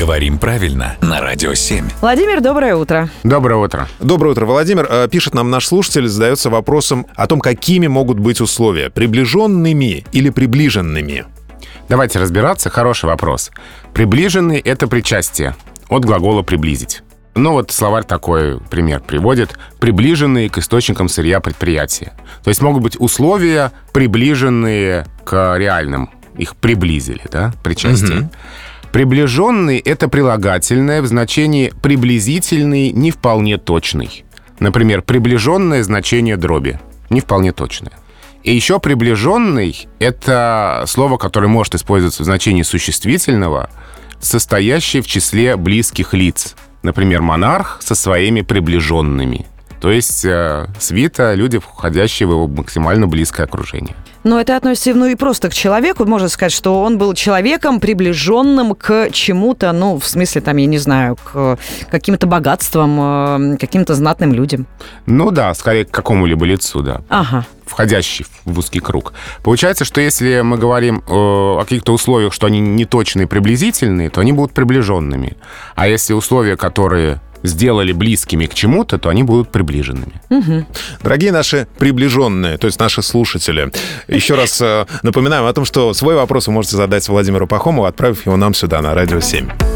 Говорим правильно на Радио 7. Владимир, доброе утро. Доброе утро. Доброе утро, Владимир. Э, Пишет нам наш слушатель, задается вопросом о том, какими могут быть условия. Приближенными или приближенными? Давайте разбираться. Хороший вопрос. Приближенный — это причастие. От глагола «приблизить». Ну вот словарь такой пример приводит. Приближенные к источникам сырья предприятия. То есть могут быть условия, приближенные к реальным. Их приблизили, да, причастие. Приближенный — это прилагательное в значении приблизительный, не вполне точный. Например, приближенное значение дроби. Не вполне точное. И еще приближенный — это слово, которое может использоваться в значении существительного, состоящее в числе близких лиц. Например, монарх со своими приближенными. То есть э, свита — люди, входящие в его максимально близкое окружение. Но это относится ну, и просто к человеку. Можно сказать, что он был человеком, приближенным к чему-то, ну, в смысле, там, я не знаю, к каким-то богатствам, э, каким-то знатным людям. Ну да, скорее к какому-либо лицу, да. Ага. входящий в узкий круг. Получается, что если мы говорим э, о каких-то условиях, что они неточные, приблизительные, то они будут приближенными. А если условия, которые сделали близкими к чему-то, то они будут приближенными. Дорогие наши приближенные, то есть наши слушатели, еще раз э, напоминаем о том, что свой вопрос вы можете задать Владимиру Пахомову, отправив его нам сюда, на Радио 7.